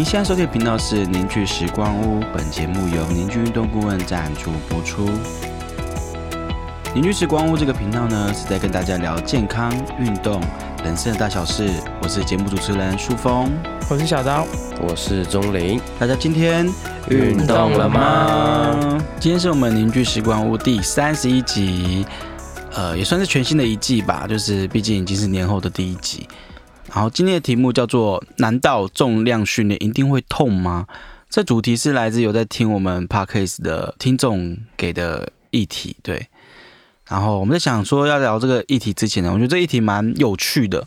您现在收听的频道是凝聚时光屋，本节目由凝聚运动顾问赞助播出。凝聚时光屋这个频道呢，是在跟大家聊健康、运动、人生的大小事。我是节目主持人舒峰，我是小刀，我是钟林。大家今天运动了吗？今天是我们凝聚时光屋第三十一集，呃，也算是全新的一季吧，就是毕竟已经是年后的第一集。然后今天的题目叫做“难道重量训练一定会痛吗？”这主题是来自有在听我们 podcast 的听众给的议题，对。然后我们在想说要聊这个议题之前呢，我觉得这议题蛮有趣的，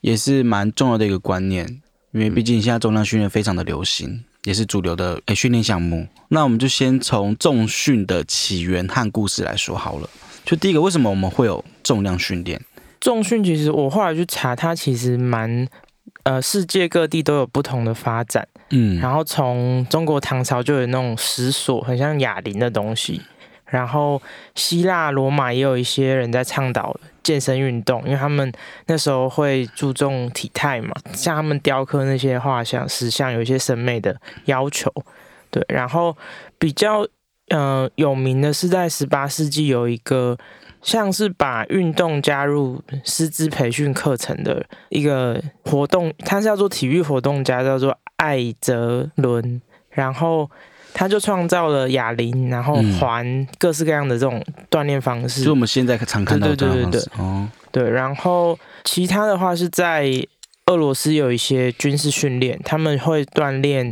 也是蛮重要的一个观念，因为毕竟现在重量训练非常的流行，也是主流的诶训练项目。那我们就先从重训的起源和故事来说好了。就第一个，为什么我们会有重量训练？重训其实我后来去查，它其实蛮呃，世界各地都有不同的发展。嗯，然后从中国唐朝就有那种石锁，很像哑铃的东西。然后希腊罗马也有一些人在倡导健身运动，因为他们那时候会注重体态嘛，像他们雕刻那些画像石像，有一些审美的要求。对，然后比较呃有名的是在十八世纪有一个。像是把运动加入师资培训课程的一个活动，他是要做体育活动家，叫做艾泽伦，然后他就创造了哑铃，然后环各式各样的这种锻炼方式，就我们现在常看到的对对对哦，对，然后其他的话是在俄罗斯有一些军事训练，他们会锻炼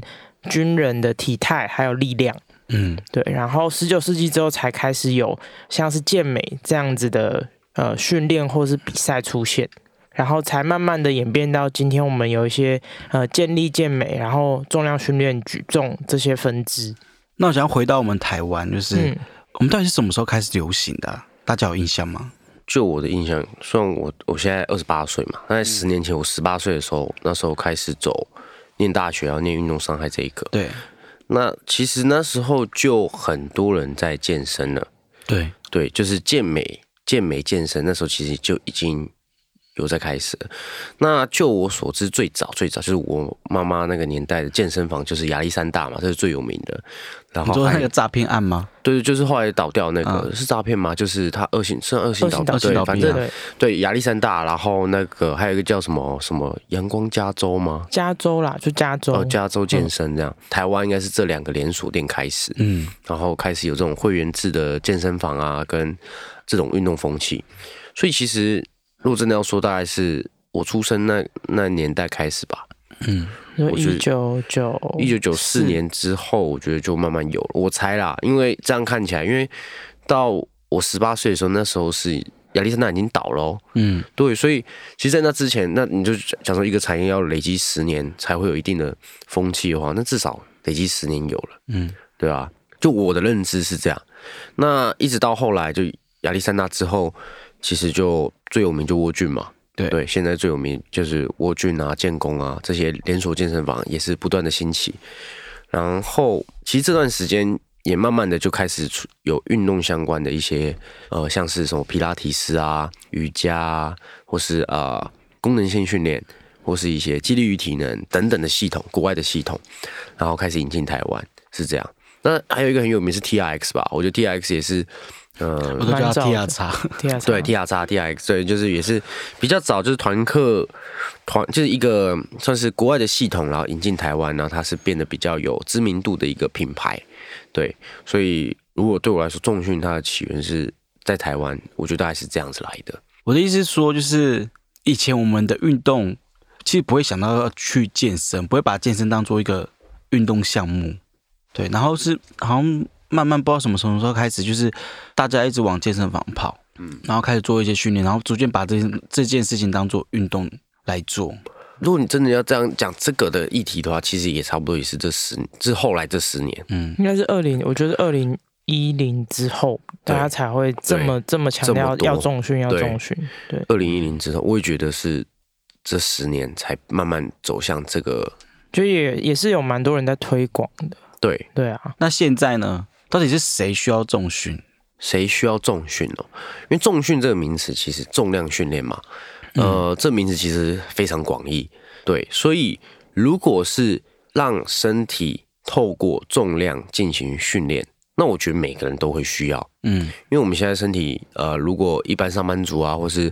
军人的体态还有力量。嗯，对，然后十九世纪之后才开始有像是健美这样子的呃训练或是比赛出现，然后才慢慢的演变到今天我们有一些呃健力健美，然后重量训练、举重这些分支。那我想要回到我们台湾，就是我们到底是什么时候开始流行的？大家有印象吗？就我的印象，虽然我我现在二十八岁嘛，那在十年前我十八岁的时候，那时候开始走念大学，要念运动伤害这一个。对。那其实那时候就很多人在健身了，对。对，就是健美、健美健身，那时候其实就已经有在开始。那就我所知，最早最早就是我妈妈那个年代的健身房，就是亚历山大嘛，这是最有名的。然后那个诈骗案吗？对对，就是后来倒掉那个是诈骗吗？就是他恶性是恶性倒掉，对，反正对对亚历山大，然后那个还有一个叫什么什么阳光加州吗？加州啦，就加州哦，加州健身这样。台湾应该是这两个连锁店开始，嗯，然后开始有这种会员制的健身房啊，跟这种运动风气。所以其实如果真的要说，大概是我出生那那年代开始吧，嗯。一九九一九九四年之后，我觉得就慢慢有了。我猜啦，因为这样看起来，因为到我十八岁的时候，那时候是亚历山大已经倒了。嗯，对，所以其实，在那之前，那你就讲说一个产业要累积十年才会有一定的风气的话，那至少累积十年有了。嗯，对吧？就我的认知是这样。那一直到后来，就亚历山大之后，其实就最有名就沃郡嘛。对对，现在最有名就是沃郡啊、建工啊这些连锁健身房也是不断的兴起。然后，其实这段时间也慢慢的就开始有运动相关的一些呃，像是什么皮拉提斯啊、瑜伽啊，或是啊功能性训练，或是一些激励与体能等等的系统，国外的系统，然后开始引进台湾，是这样。那还有一个很有名是 T R X 吧？我觉得 T R X 也是。嗯，我都叫 T R 叉，T R 对 T R 叉 T R X，对，就是也是比较早，就是团课团，就是一个算是国外的系统，然后引进台湾，然后它是变得比较有知名度的一个品牌，对，所以如果对我来说，重训它的起源是在台湾，我觉得还是这样子来的。我的意思是说，就是以前我们的运动其实不会想到要去健身，不会把健身当做一个运动项目，对，然后是好像。慢慢不知道什么什么时候开始，就是大家一直往健身房跑，嗯，然后开始做一些训练，然后逐渐把这这件事情当做运动来做。如果你真的要这样讲这个的议题的话，其实也差不多也是这十，是后来这十年，嗯，应该是二零，我觉得二零一零之后，大家才会这么这么强调要重训，要重训。对，二零一零之后，我也觉得是这十年才慢慢走向这个，就也也是有蛮多人在推广的。对，对啊。那现在呢？到底是谁需要重训？谁需要重训哦？因为重训这个名词其实重量训练嘛，呃，这名词其实非常广义。对，所以如果是让身体透过重量进行训练，那我觉得每个人都会需要，嗯因为我们现在身体，呃，如果一般上班族啊，或是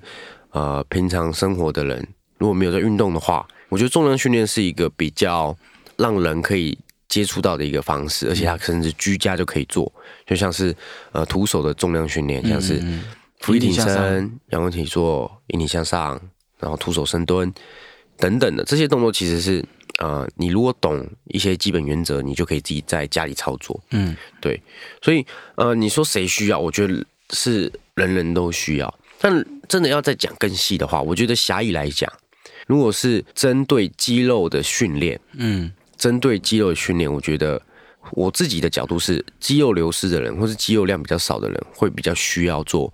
呃平常生活的人，如果没有在运动的话，我觉得重量训练是一个比较让人可以接触到的一个方式，而且它甚至居家就可以做，就像是呃徒手的重量训练，像是嗯俯卧挺引体向上身、仰卧起坐、引体向上，然后徒手深蹲等等的这些动作，其实是呃，你如果懂一些基本原则，你就可以自己在家里操作。嗯对，所以呃，你说谁需要？我觉得是人人都需要。但真的要再讲更细的话，我觉得狭义来讲，如果是针对肌肉的训练，嗯针对肌肉的训练，我觉得我自己的角度是，肌肉流失的人或是肌肉量比较少的人，会比较需要做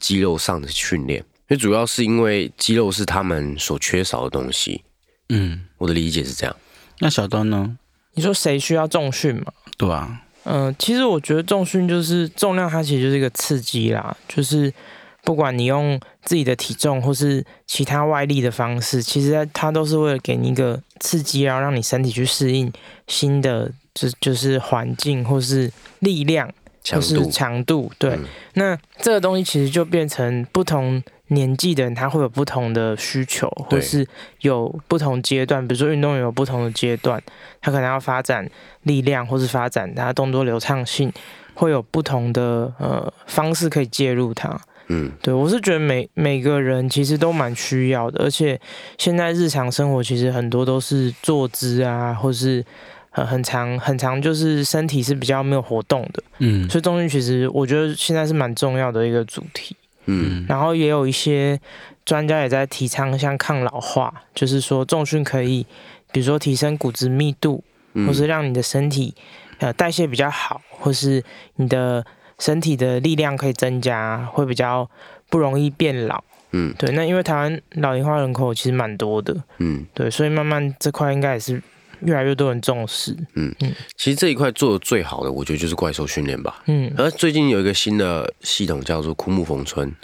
肌肉上的训练。因为主要是因为肌肉是他们所缺少的东西。嗯，我的理解是这样。那小端呢？你说谁需要重训嘛？对啊，嗯、其实我觉得重训就是重量，它其实就是一个刺激啦，就是不管你用自己的体重或是其他外力的方式，其实它都是为了给你一个刺激，然后让你身体去适应新的就就是环境或是力量或是强度。对，嗯那这个东西其实就变成不同年纪的人，他会有不同的需求，或是有不同阶段。比如说运动员有不同的阶段，他可能要发展力量，或是发展他动作流畅性，会有不同的呃方式可以介入它。嗯，对我是觉得每每个人其实都蛮需要的，而且现在日常生活其实很多都是坐姿啊，或是很很长很长，就是身体是比较没有活动的。嗯。所以重训其实我觉得现在是蛮重要的一个主题，嗯，然后也有一些专家也在提倡像抗老化，就是说重训可以，比如说提升骨质密度，嗯。或是让你的身体呃代谢比较好，或是你的身体的力量可以增加，会比较不容易变老。嗯。对，那因为台湾老龄化人口其实蛮多的，嗯，对，所以慢慢这块应该也是越来越多人重视。嗯。其实这一块做的最好的，我觉得就是怪兽训练吧。嗯。而最近有一个新的系统叫做枯木逢春，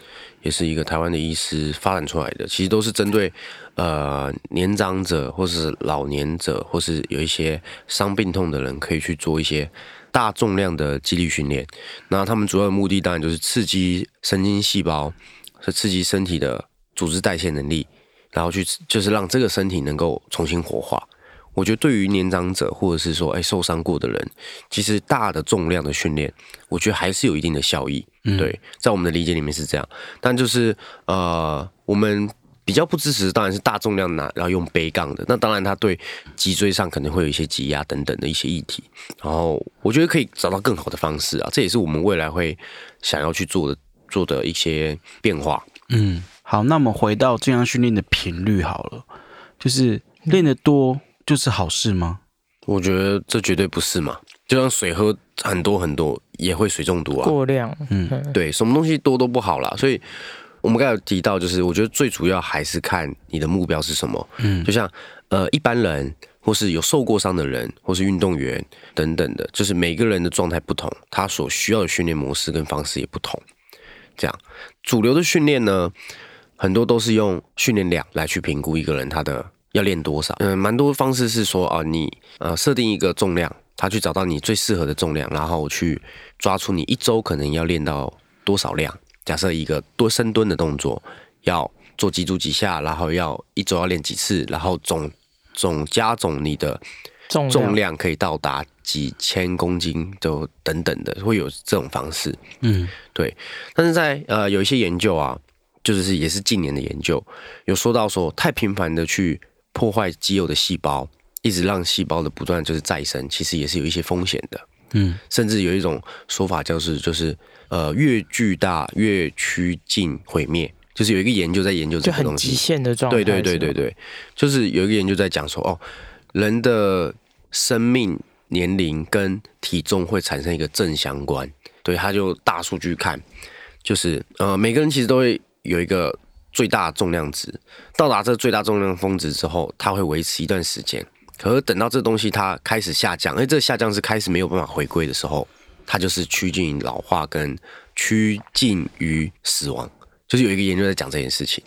也是一个台湾的医师发展出来的，其实都是针对呃年长者或是老年者，或是有一些伤病痛的人，可以去做一些大重量的肌力训练。那他们主要的目的当然就是刺激神经细胞，是刺激身体的组织代谢能力，然后去就是让这个身体能够重新活化。我觉得对于年长者或者是说哎受伤过的人，其实大的重量的训练，我觉得还是有一定的效益。嗯对，在我们的理解里面是这样，但就是呃，我们比较不支持，当然是大重量拿然后用背杠的，那当然它对脊椎上可能会有一些挤压等等的一些议题。然后我觉得可以找到更好的方式啊，这也是我们未来会想要去做的做的一些变化。嗯，好，那我们回到这样训练的频率好了，就是练得多就是好事吗？我觉得这绝对不是嘛，就像水喝很多很多也会水中毒啊。过量，嗯对，什么东西多都不好啦。所以我们刚才有提到，就是我觉得最主要还是看你的目标是什么。嗯就像呃一般人，或是有受过伤的人，或是运动员等等的，就是每个人的状态不同，他所需要的训练模式跟方式也不同。这样，主流的训练呢，很多都是用训练量来去评估一个人他的要练多少。嗯、蛮多方式是说啊，你呃设定一个重量，他去找到你最适合的重量，然后去抓出你一周可能要练到多少量。假设一个多深蹲的动作，要做几组几下，然后要一周要练几次，然后总总加总你的重重量可以到达几千公斤，就等等的，会有这种方式。嗯对但是在呃有一些研究啊，就是也是近年的研究，有说到说太频繁的去破坏肌肉的细胞，一直让细胞的不断就是再生，其实也是有一些风险的。嗯甚至有一种说法就是就是呃越巨大越趋近毁灭，就是有一个研究在研究这个东西。极限的状态对。对对对对，就是有一个研究在讲说，哦，人的生命年龄跟体重会产生一个正相关。对，他就大数据看，就是呃，每个人其实都会有一个最大重量值，到达这最大重量峰值之后，它会维持一段时间。可是等到这东西它开始下降，因为这下降是开始没有办法回归的时候，它就是趋近于老化跟趋近于死亡。就是有一个研究在讲这件事情，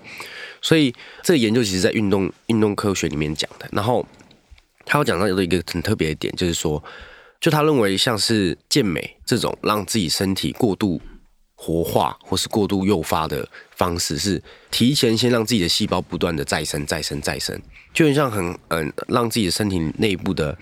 所以这个研究其实在运动运动科学里面讲的。然后他有讲到有一个很特别的点，就是说，就他认为像是健美这种让自己身体过度活化或是过度诱发的方式，是提前先让自己的细胞不断的再生、再生、再生，就很像很嗯，让自己的身体内部的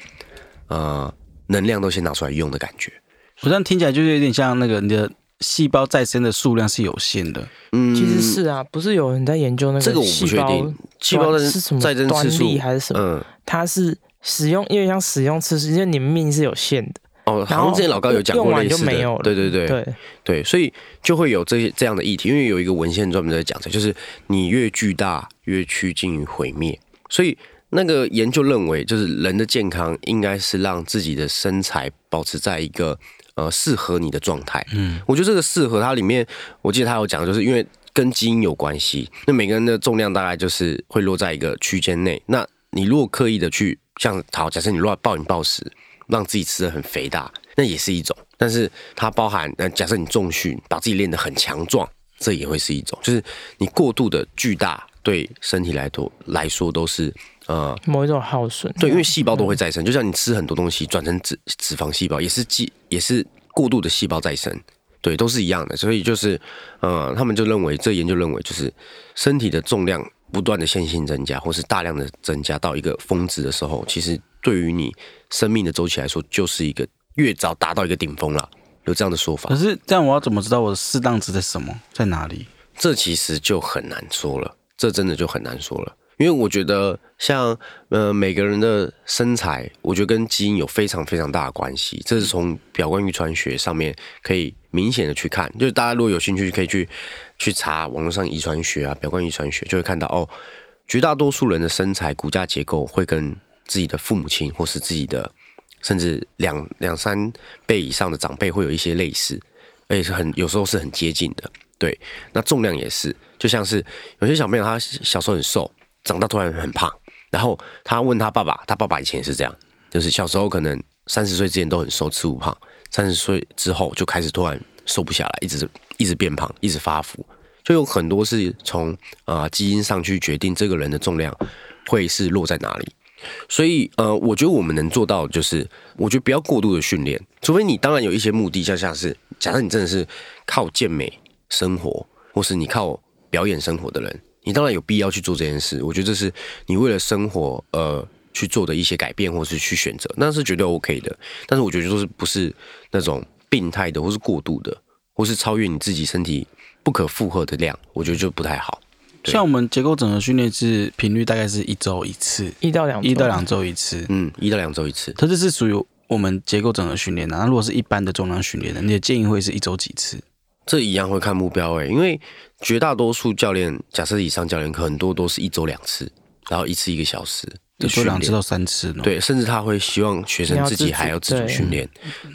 呃能量都先拿出来用的感觉。我这样听起来就是有点像那个你的细胞再生的数量是有限的。嗯，其实是啊，不是有人在研究那这个我不细胞确定，细胞的是什么再生端次数还是什么？嗯它是使用，因为像使用次数，因为你们命是有限的，哦，好像之前老高有讲过类似的，没有了。对对对。对，对，所以就会有这些这样的议题，因为有一个文献专门在讲这，就是你越巨大越趋近于毁灭，所以那个研究认为，就是人的健康应该是让自己的身材保持在一个呃适合你的状态。嗯，我觉得这个适合它里面，我记得他有讲，就是因为跟基因有关系，那每个人的重量大概就是会落在一个区间内。那你如果刻意的去像好，假设你乱暴饮暴食，让自己吃的很肥大，那也是一种。但是它包含，那，假设你重训，把自己练得很强壮，这也会是一种。就是你过度的巨大，对身体来说来说都是呃，某一种耗损。对，因为细胞都会再生，就像你吃很多东西转成脂脂肪细胞，也是肌也是过度的细胞再生，对，都是一样的。所以就是呃，他们就认为，这研究认为，就是身体的重量不断的线性增加，或是大量的增加到一个峰值的时候，其实对于你生命的周期来说，就是一个越早达到一个顶峰了。有这样的说法可，是这样，我要怎么知道我的适当值在什么，在哪里？这其实就很难说了，这真的就很难说了。因为我觉得像呃每个人的身材，我觉得跟基因有非常非常大的关系，这是从表观遗传学上面可以明显的去看。就是大家如果有兴趣，可以去去查网络上遗传学啊、表观遗传学，就会看到哦，绝大多数人的身材骨架结构会跟自己的父母亲或是自己的甚至两两三倍以上的长辈会有一些类似，而且是很有时候是很接近的。对，那重量也是，就像是有些小朋友他小时候很瘦，长大突然很胖，然后他问他爸爸，他爸爸以前也是这样，就是小时候可能三十岁之前都很瘦，吃不胖，三十岁之后就开始突然瘦不下来，一直一直变胖，一直发福，就有很多是从啊、基因上去决定这个人的重量会是落在哪里。所以，呃，我觉得我们能做到就是，我觉得不要过度的训练，除非你当然有一些目的，像像是假设你真的是靠健美生活，或是你靠表演生活的人，你当然有必要去做这件事。我觉得这是你为了生活呃去做的一些改变，或是去选择，那是绝对 OK 的。但是我觉得就是不是那种病态的，或是过度的，或是超越你自己身体不可负荷的量，我觉得就不太好。对像我们结构整合训练是频率大概是一周一次，一到两一到两周一次。嗯，一到两周一次。它这是属于我们结构整合训练的。那如果是一般的重量训练的，你的建议会是一周几次？这一样会看目标诶、因为绝大多数教练，假设以上教练课很多都是一周两次，然后一次一个小时的一周训练，两次到三次呢？，对，甚至他会希望学生自己还要自主你要自主训练。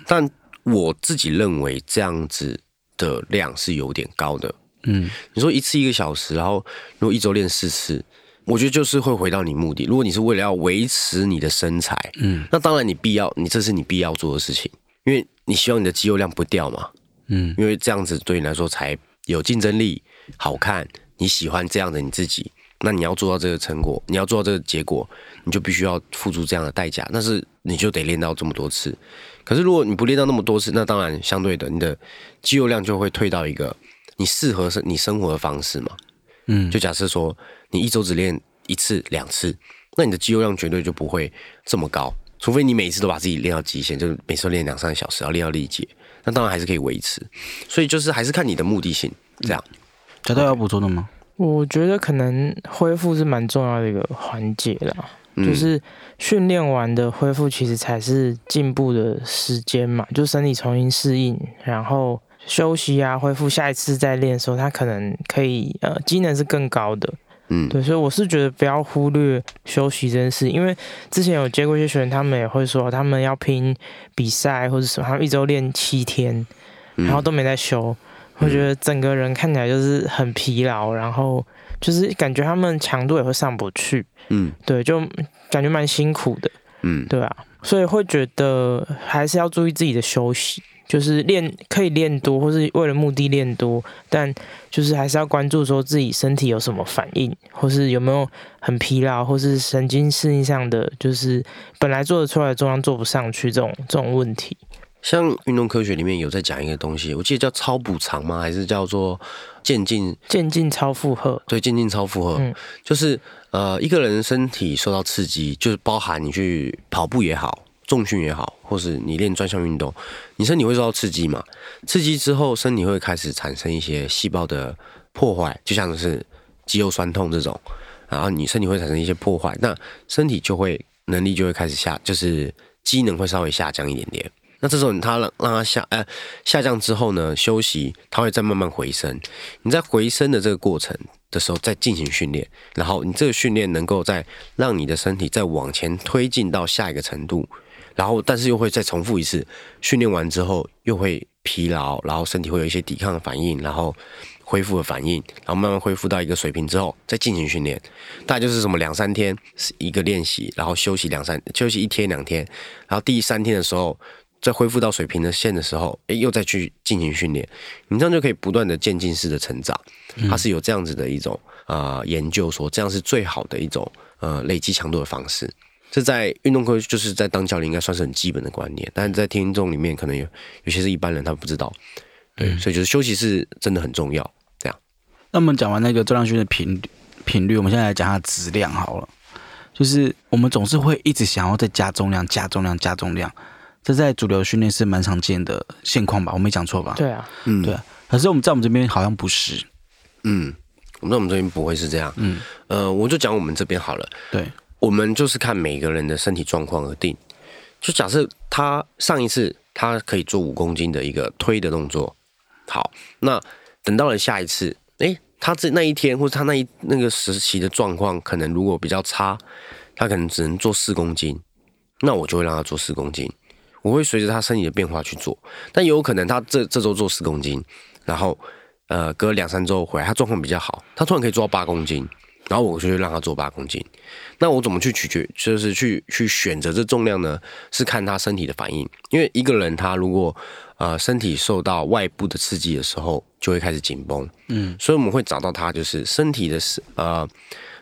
但我自己认为这样子的量是有点高的。嗯，你说一次一个小时，然后如果一周练四次，我觉得就是会回到你目的。如果你是为了要维持你的身材，嗯，那当然你必要，你这是你必要做的事情，因为你希望你的肌肉量不掉嘛。嗯，因为这样子对你来说才有竞争力、好看，你喜欢这样的你自己，那你要做到这个成果，你要做到这个结果，你就必须要付出这样的代价。但是你就得练到这么多次。可是如果你不练到那么多次，那当然相对的，你的肌肉量就会退到一个你适合生你生活的方式嘛。嗯就假设说你一周只练一次、两次，那你的肌肉量绝对就不会这么高，除非你每次都把自己练到极限，就是每次练两三个小时，然后练到力竭，那当然还是可以维持。所以就是还是看你的目的性，这样。小道要补充的吗？我觉得可能恢复是蛮重要的一个环节啦，嗯就是训练完的恢复其实才是进步的时间嘛，就身体重新适应，然后休息啊，恢复下一次再练的时候，他可能可以呃机能是更高的。嗯，对，所以我是觉得不要忽略休息这件事，因为之前有接过一些学员，他们也会说他们要拼比赛或者什么，他们一周练七天，嗯。然后都没在休，我觉得整个人看起来就是很疲劳，然后就是感觉他们强度也会上不去，嗯。对，就感觉蛮辛苦的，嗯。对啊，所以会觉得还是要注意自己的休息，就是练可以练多，或是为了目的练多，但就是还是要关注说自己身体有什么反应，或是有没有很疲劳，或是神经适应上的，就是本来做得出来的重量做不上去这种这种问题。像运动科学里面有在讲一个东西，我记得叫超补偿吗？还是叫做渐进？渐进超负荷。对，渐进超负荷，嗯就是呃一个人身体受到刺激，就是包含你去跑步也好，重训也好，或是你练专项运动，你身体会受到刺激嘛？刺激之后，身体会开始产生一些细胞的破坏，就像是肌肉酸痛这种，然后你身体会产生一些破坏，那身体就会能力就会开始下，就是机能会稍微下降一点点。那这时候它让让它下呃下降之后呢，休息，它会再慢慢回升。你在回升的这个过程的时候，再进行训练，然后你这个训练能够再让你的身体再往前推进到下一个程度，然后但是又会再重复一次，训练完之后又会疲劳，然后身体会有一些抵抗的反应，然后恢复的反应，然后慢慢恢复到一个水平之后，再进行训练。大概就是什么两三天是一个练习，然后休息两三休息一天两天，然后第三天的时候。再恢复到水平的线的时候，诶，又再去进行训练，你这样就可以不断的渐进式的成长。它是有这样子的一种呃研究说，这样是最好的一种呃累积强度的方式。这在运动科就是在当教练应该算是很基本的观念，但是在听众里面可能有有些是一般人他不知道，对，所以就是休息是真的很重要。这样，那我们讲完那个重量训练的频率频率，我们现在来讲它的质量好了。就是我们总是会一直想要再加重量、加重量、加重量，这在主流训练是蛮常见的现况吧？我没讲错吧？对啊，嗯对啊。可是我们在我们这边好像不是，嗯，我们在我们这边不会是这样，嗯，呃，我就讲我们这边好了。对，我们就是看每个人的身体状况而定。就假设他上一次他可以做五公斤的一个推的动作，好，那等到了下一次，诶，他这那一天或者他那一那个时期的状况可能如果比较差，他可能只能做四公斤，那我就会让他做四公斤，我会随着他身体的变化去做，但有可能他这这周做四公斤，然后呃隔两三周回来他状况比较好，他突然可以做到八公斤，然后我就会让他做八公斤。那我怎么去取决，就是去去选择这重量呢？是看他身体的反应，因为一个人他如果呃身体受到外部的刺激的时候，就会开始紧绷，嗯，所以我们会找到他就是身体的是呃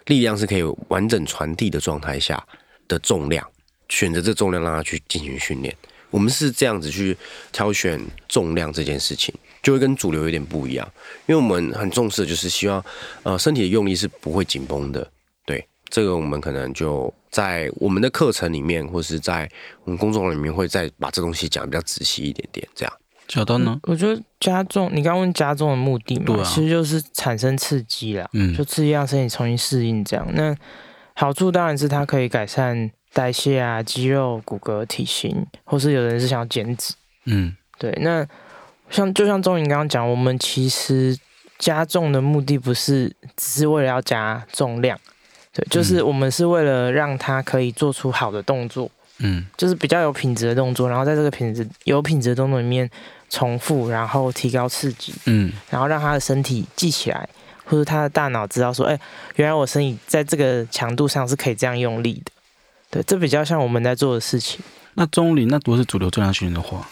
力量是可以完整传递的状态下的重量，选择这重量让他去进行训练。我们是这样子去挑选重量这件事情，就会跟主流有点不一样，因为我们很重视的就是希望呃身体的用力是不会紧绷的。对，这个我们可能就在我们的课程里面，或是在我们工作坊里面会再把这东西讲得比较仔细一点点，这样。小刀呢？我觉得加重，你刚刚问加重的目的嘛，其实就是产生刺激啦，嗯就刺激让身体重新适应这样。那好处当然是它可以改善代谢啊、肌肉、骨骼、体型，或是有人是想要减脂。嗯对，那像就像钟颖刚刚讲，我们其实加重的目的不是只是为了要加重量，对，就是我们是为了让他可以做出好的动作，嗯就是比较有品质的动作，然后在这个品质有品质的动作里面重复，然后提高刺激，嗯然后让他的身体记起来，或者他的大脑知道说，哎，原来我身体在这个强度上是可以这样用力的。对，这比较像我们在做的事情。那中龄那如果是主流重量训练的话，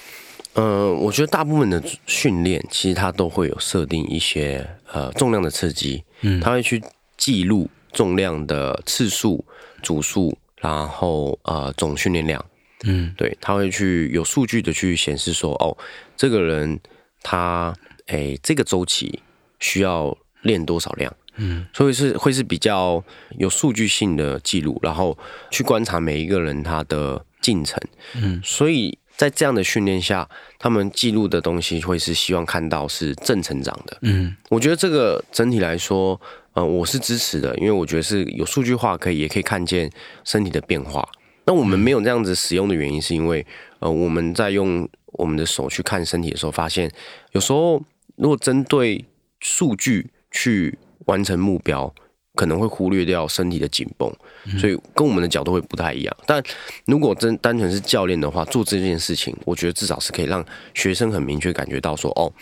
呃，我觉得大部分的训练其实它都会有设定一些呃重量的刺激，嗯它会去记录重量的次数、组数，然后呃总训练量。嗯对，他会去有数据的去显示说，哦，这个人他诶这个周期需要练多少量，嗯所以是会是比较有数据性的记录，然后去观察每一个人他的进程，嗯所以在这样的训练下，他们记录的东西会是希望看到是正成长的。嗯我觉得这个整体来说，呃，我是支持的，因为我觉得是有数据化，可以也可以看见身体的变化。那我们没有这样子使用的原因，是因为呃，我们在用我们的手去看身体的时候，发现有时候如果针对数据去完成目标，可能会忽略掉身体的紧绷，所以跟我们的角度会不太一样。但如果真单纯是教练的话，做这件事情，我觉得至少是可以让学生很明确感觉到说，哦，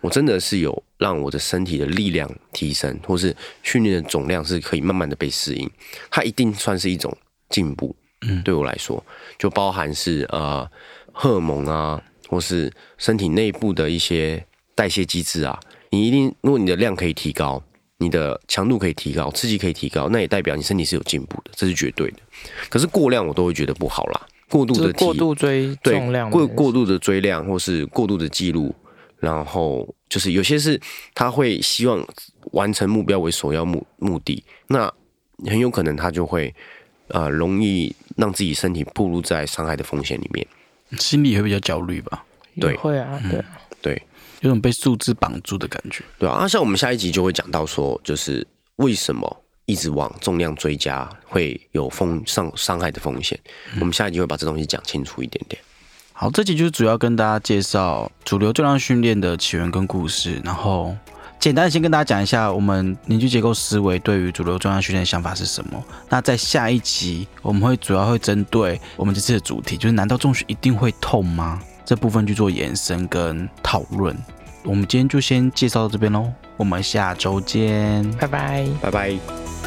我真的是有让我的身体的力量提升，或是训练的总量是可以慢慢的被适应，它一定算是一种进步。嗯对我来说，就包含是呃荷尔蒙啊，或是身体内部的一些代谢机制啊，你一定如果你的量可以提高，你的强度可以提高，刺激可以提高，那也代表你身体是有进步的，这是绝对的。可是过量我都会觉得不好啦，过度的过度追重量，过过度的追量或是过度的记录，然后就是有些是他会希望完成目标为首要目目的，那很有可能他就会呃容易让自己身体暴露在伤害的风险里面，心里会比较焦虑吧？对，会啊，对对。有种被数字绑住的感觉，对啊。像我们下一集就会讲到说，就是为什么一直往重量追加会有风伤伤害的风险。我们下一集会把这东西讲清楚一点点。好，这集就是主要跟大家介绍主流重量训练的起源跟故事，然后简单的先跟大家讲一下我们凝聚结构思维对于主流重量训练的想法是什么。那在下一集我们会主要会针对我们这次的主题，就是难道重训一定会痛吗？这部分去做延伸跟讨论，我们今天就先介绍到这边喽，我们下周见，拜拜，拜拜。